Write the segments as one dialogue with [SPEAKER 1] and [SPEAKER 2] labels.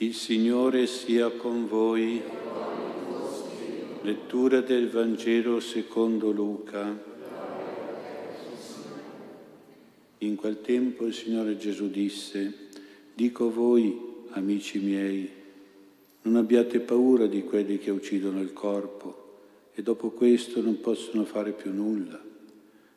[SPEAKER 1] Il Signore sia con voi. Lettura del Vangelo secondo Luca. In quel tempo il Signore Gesù disse, dico voi, amici miei, non abbiate paura di quelli che uccidono il corpo e dopo questo non possono fare più nulla.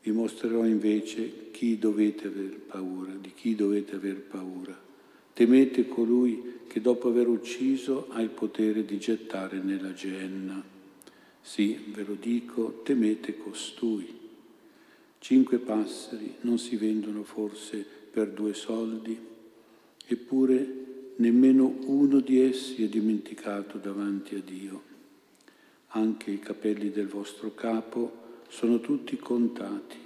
[SPEAKER 1] Vi mostrerò invece chi dovete aver paura, di chi dovete aver paura. Temete colui che dopo aver ucciso ha il potere di gettare nella genna. Sì, ve lo dico, temete costui. Cinque passeri non si vendono forse per due soldi, eppure nemmeno uno di essi è dimenticato davanti a Dio. Anche i capelli del vostro capo sono tutti contati.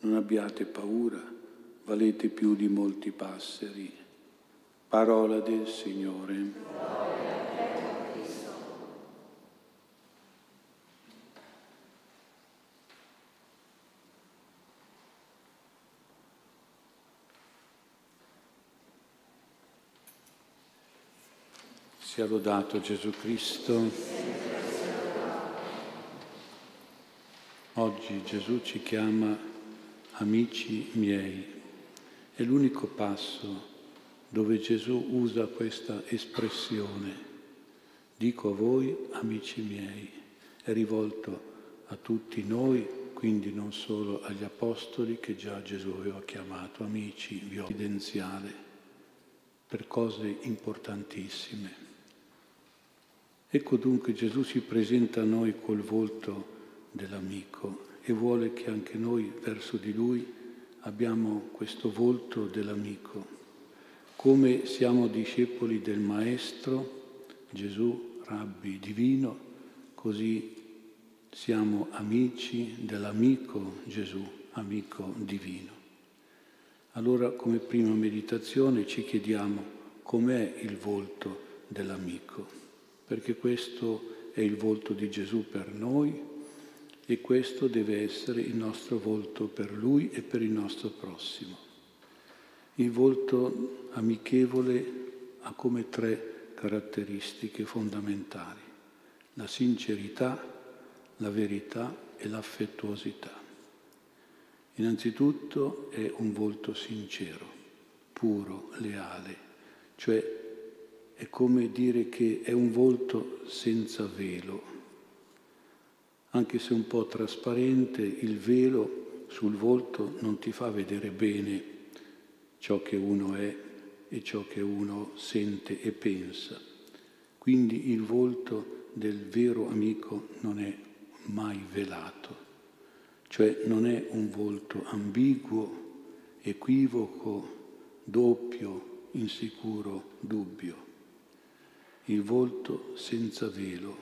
[SPEAKER 1] Non abbiate paura, valete più di molti passeri. Parola del Signore. Sia lodato Gesù Cristo. Oggi Gesù ci chiama amici miei. È l'unico passo dove Gesù usa questa espressione. Dico a voi, amici miei, è rivolto a tutti noi, quindi non solo agli apostoli che già Gesù aveva chiamato amici, evidenziale, per cose importantissime. Ecco dunque Gesù si presenta a noi col volto dell'amico e vuole che anche noi verso di lui abbiamo questo volto dell'amico come siamo discepoli del Maestro, Gesù, Rabbi divino, così siamo amici dell'amico Gesù, amico divino. Allora come prima meditazione ci chiediamo com'è il volto dell'amico, perché questo è il volto di Gesù per noi e questo deve essere il nostro volto per Lui e per il nostro prossimo. Il volto amichevole ha come tre caratteristiche fondamentali, la sincerità, la verità e l'affettuosità. Innanzitutto è un volto sincero, puro, leale, cioè è come dire che è un volto senza velo. Anche se un po' trasparente, il velo sul volto non ti fa vedere bene ciò che uno è e ciò che uno sente e pensa. Quindi il volto del vero amico non è mai velato, cioè non è un volto ambiguo, equivoco, doppio, insicuro, dubbio. Il volto senza velo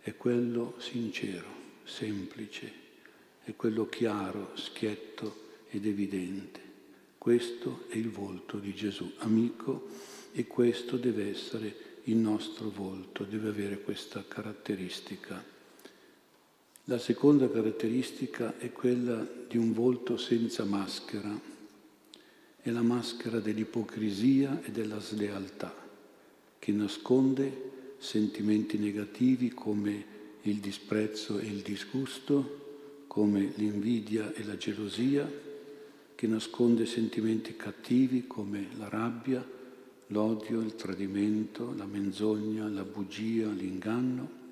[SPEAKER 1] è quello sincero, semplice, è quello chiaro, schietto ed evidente. Questo è il volto di Gesù, amico, e questo deve essere il nostro volto, deve avere questa caratteristica. La seconda caratteristica è quella di un volto senza maschera, è la maschera dell'ipocrisia e della slealtà, che nasconde sentimenti negativi come il disprezzo e il disgusto, come l'invidia e la gelosia, che nasconde sentimenti cattivi come la rabbia, l'odio, il tradimento, la menzogna, la bugia, l'inganno.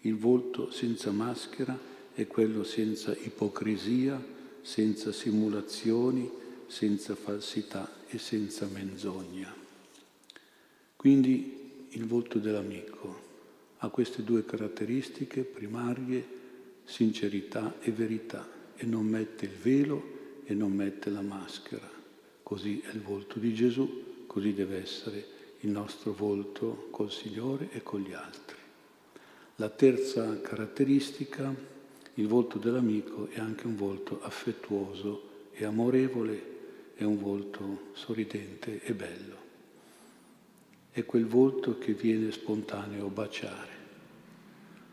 [SPEAKER 1] Il volto senza maschera è quello senza ipocrisia, senza simulazioni, senza falsità e senza menzogna. Quindi il volto dell'amico ha queste due caratteristiche primarie, sincerità e verità, e non mette il velo e non mette la maschera. Così è il volto di Gesù, così deve essere il nostro volto col Signore e con gli altri. La terza caratteristica, il volto dell'amico, è anche un volto affettuoso e amorevole, è un volto sorridente e bello. È quel volto che viene spontaneo baciare.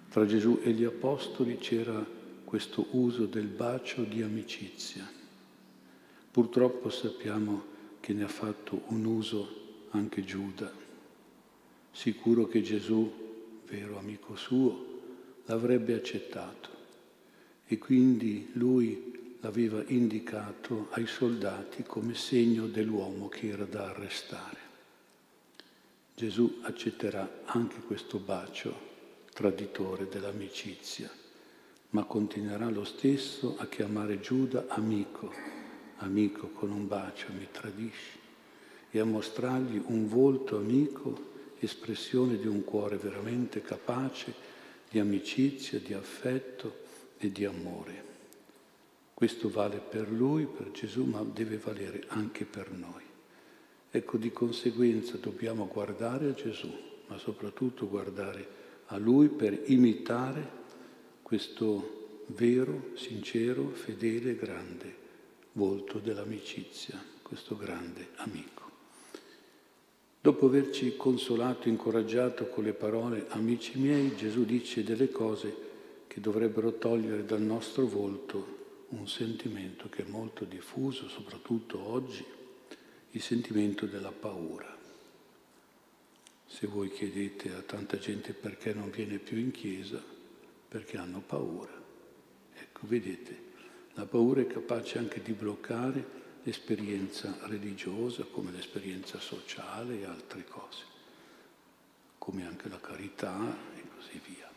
[SPEAKER 1] Tra Gesù e gli Apostoli c'era questo uso del bacio di amicizia. Purtroppo sappiamo che ne ha fatto un uso anche Giuda. sicuro che Gesù, vero amico suo, l'avrebbe accettato e quindi lui l'aveva indicato ai soldati come segno dell'uomo che era da arrestare. Gesù accetterà anche questo bacio traditore dell'amicizia, ma continuerà lo stesso a chiamare Giuda amico, amico con un bacio mi tradisci, e a mostrargli un volto amico, espressione di un cuore veramente capace di amicizia, di affetto e di amore. Questo vale per lui, per Gesù, ma deve valere anche per noi. Ecco, di conseguenza dobbiamo guardare a Gesù, ma soprattutto guardare a Lui per imitare questo vero, sincero, fedele, grande volto dell'amicizia, questo grande amico. Dopo averci consolato, incoraggiato con le parole amici miei, Gesù dice delle cose che dovrebbero togliere dal nostro volto un sentimento che è molto diffuso, soprattutto oggi, il sentimento della paura. Se voi chiedete a tanta gente perché non viene più in chiesa, perché hanno paura. Ecco, vedete, la paura è capace anche di bloccare l'esperienza religiosa come l'esperienza sociale e altre cose, come anche la carità e così via.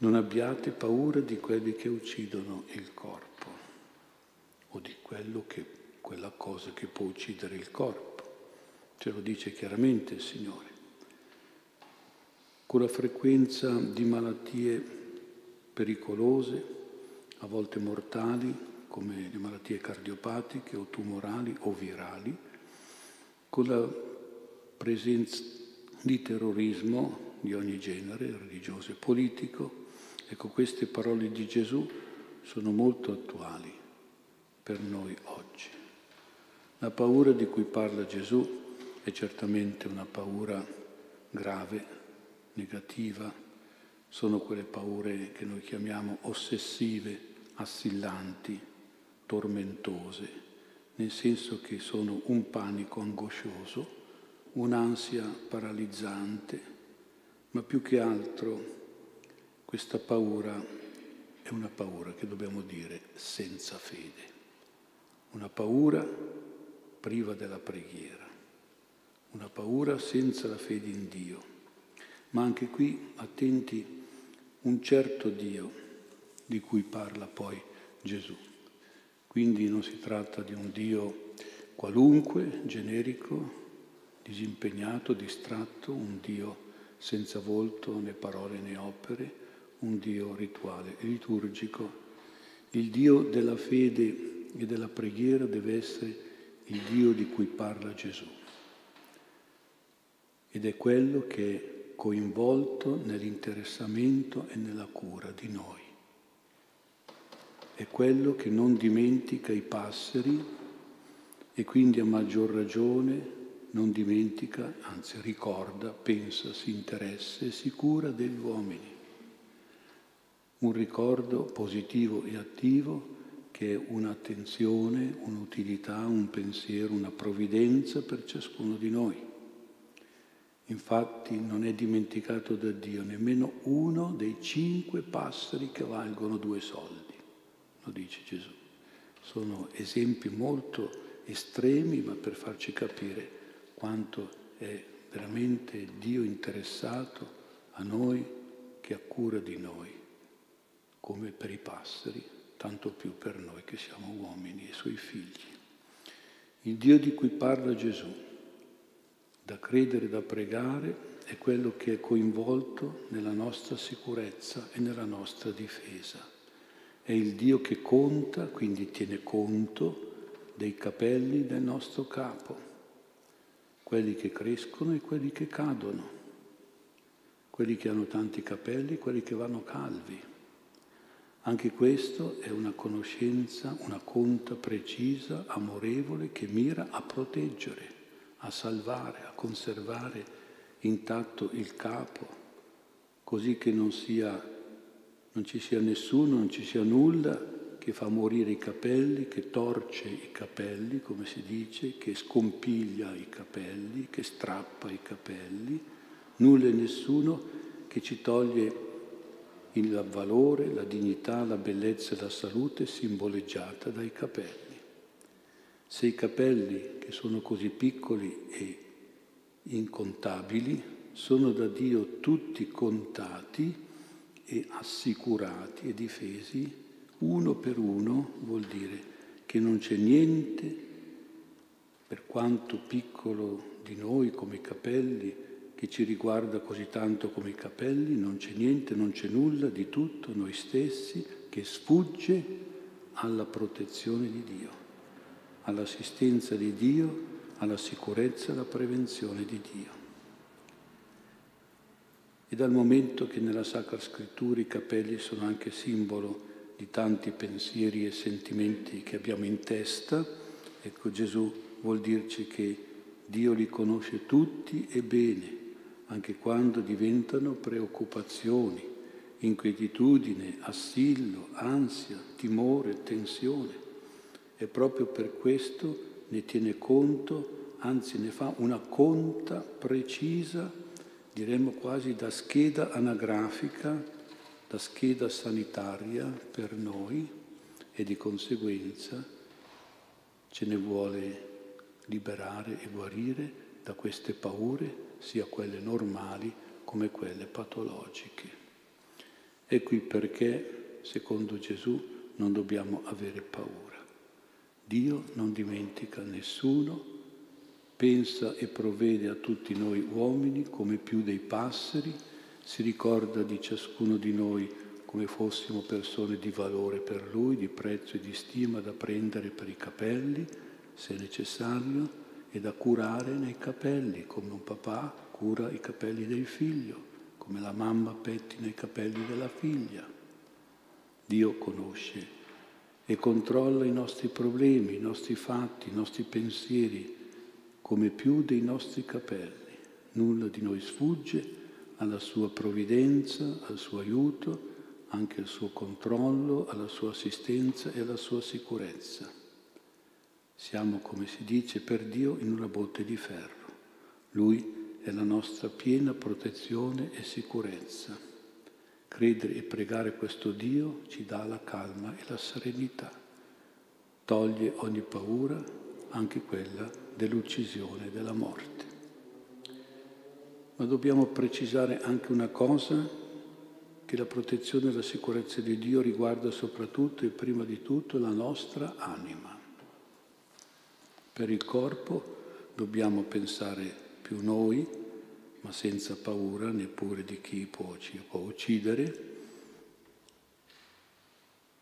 [SPEAKER 1] Non abbiate paura di quelli che uccidono il corpo o di che quella cosa che può uccidere il corpo. Ce lo dice chiaramente il Signore. Con la frequenza di malattie pericolose, a volte mortali, come le malattie cardiopatiche o tumorali o virali, con la presenza di terrorismo di ogni genere, religioso e politico. Ecco, queste parole di Gesù sono molto attuali per noi oggi. La paura di cui parla Gesù è certamente una paura grave, negativa, sono quelle paure che noi chiamiamo ossessive, assillanti, tormentose, nel senso che sono un panico angoscioso, un'ansia paralizzante, ma più che altro questa paura è una paura che dobbiamo dire senza fede, una paura priva della preghiera, una paura senza la fede in Dio. Ma anche qui, attenti, un certo Dio di cui parla poi Gesù. Quindi non si tratta di un Dio qualunque, generico, disimpegnato, distratto, un Dio senza volto né parole né opere, un Dio rituale, liturgico. Il Dio della fede e della preghiera deve essere il Dio di cui parla Gesù. Ed è quello che è coinvolto nell'interessamento e nella cura di noi. È quello che non dimentica i passeri e quindi a maggior ragione non dimentica, anzi ricorda, pensa, si interessa e si cura degli uomini. Un ricordo positivo e attivo che è un'attenzione, un'utilità, un pensiero, una provvidenza per ciascuno di noi. Infatti non è dimenticato da Dio nemmeno uno dei cinque passeri che valgono due soldi, lo dice Gesù. Sono esempi molto estremi, ma per farci capire quanto è veramente Dio interessato a noi, che ha cura di noi, come per i passeri tanto più per noi che siamo uomini e suoi figli. Il Dio di cui parla Gesù, da credere da pregare, è quello che è coinvolto nella nostra sicurezza e nella nostra difesa. È il Dio che conta, quindi tiene conto dei capelli del nostro capo, quelli che crescono e quelli che cadono, quelli che hanno tanti capelli e quelli che vanno calvi. Anche questo è una conoscenza, una conta precisa, amorevole, che mira a proteggere, a salvare, a conservare intatto il capo, così che non, sia, non ci sia nessuno, non ci sia nulla che fa morire i capelli, che torce i capelli, come si dice, che scompiglia i capelli, che strappa i capelli, nulla e nessuno che ci toglie il valore, la dignità, la bellezza e la salute simboleggiata dai capelli. Se i capelli, che sono così piccoli e incontabili, sono da Dio tutti contati e assicurati e difesi, uno per uno vuol dire che non c'è niente, per quanto piccolo di noi come i capelli, che ci riguarda così tanto come i capelli, non c'è niente, non c'è nulla di tutto noi stessi che sfugge alla protezione di Dio, all'assistenza di Dio, alla sicurezza alla prevenzione di Dio. E dal momento che nella Sacra Scrittura i capelli sono anche simbolo di tanti pensieri e sentimenti che abbiamo in testa, ecco Gesù vuol dirci che Dio li conosce tutti e bene, anche quando diventano preoccupazioni, inquietudine, assillo, ansia, timore, tensione. E proprio per questo ne tiene conto, anzi ne fa una conta precisa, diremmo quasi da scheda anagrafica la scheda sanitaria per noi e di conseguenza ce ne vuole liberare e guarire da queste paure, sia quelle normali come quelle patologiche. E qui perché, secondo Gesù, non dobbiamo avere paura. Dio non dimentica nessuno, pensa e provvede a tutti noi uomini come più dei passeri, si ricorda di ciascuno di noi come fossimo persone di valore per Lui, di prezzo e di stima da prendere per i capelli, se necessario, e da curare nei capelli, come un papà cura i capelli del figlio, come la mamma pettina i capelli della figlia. Dio conosce e controlla i nostri problemi, i nostri fatti, i nostri pensieri, come più dei nostri capelli. Nulla di noi sfugge alla sua provvidenza, al suo aiuto, anche al suo controllo, alla sua assistenza e alla sua sicurezza. Siamo, come si dice, per Dio in una botte di ferro. Lui è la nostra piena protezione e sicurezza. Credere e pregare questo Dio ci dà la calma e la serenità. Toglie ogni paura, anche quella dell'uccisione e della morte ma dobbiamo precisare anche una cosa, che la protezione e la sicurezza di Dio riguarda soprattutto e prima di tutto la nostra anima. Per il corpo dobbiamo pensare più noi, ma senza paura neppure di chi può, ci può uccidere,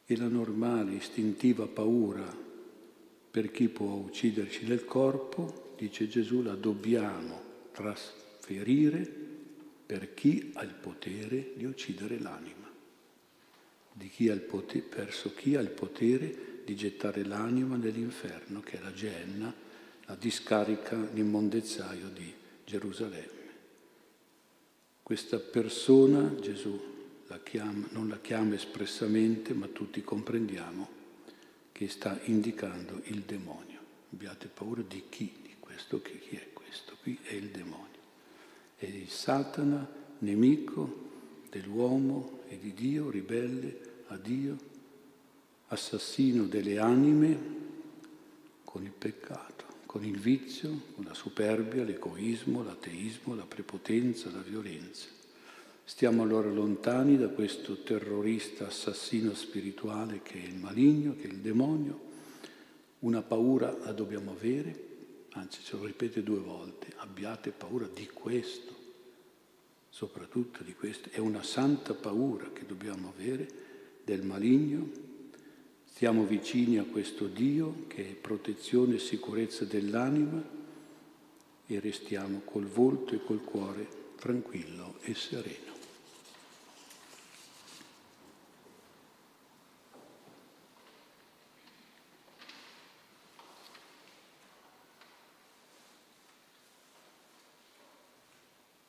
[SPEAKER 1] e la normale, istintiva paura per chi può ucciderci nel corpo, dice Gesù, la dobbiamo trasformare ferire per chi ha il potere di uccidere l'anima, chi potere, verso chi ha il potere di gettare l'anima nell'inferno, che è la Geenna, la discarica, l'immondezzaio di Gerusalemme. Questa persona Gesù la chiama, non la chiama espressamente, ma tutti comprendiamo che sta indicando il demonio. Abbiate paura di chi? Di questo chi, chi è questo? Qui è il demonio è il Satana, nemico dell'uomo e di Dio, ribelle a Dio, assassino delle anime con il peccato, con il vizio, con la superbia, l'egoismo, l'ateismo, la prepotenza, la violenza. Stiamo allora lontani da questo terrorista assassino spirituale che è il maligno, che è il demonio. Una paura la dobbiamo avere, anzi ce lo ripete due volte, abbiate paura di questo, soprattutto di questo, è una santa paura che dobbiamo avere del maligno, stiamo vicini a questo Dio che è protezione e sicurezza dell'anima e restiamo col volto e col cuore tranquillo e sereno.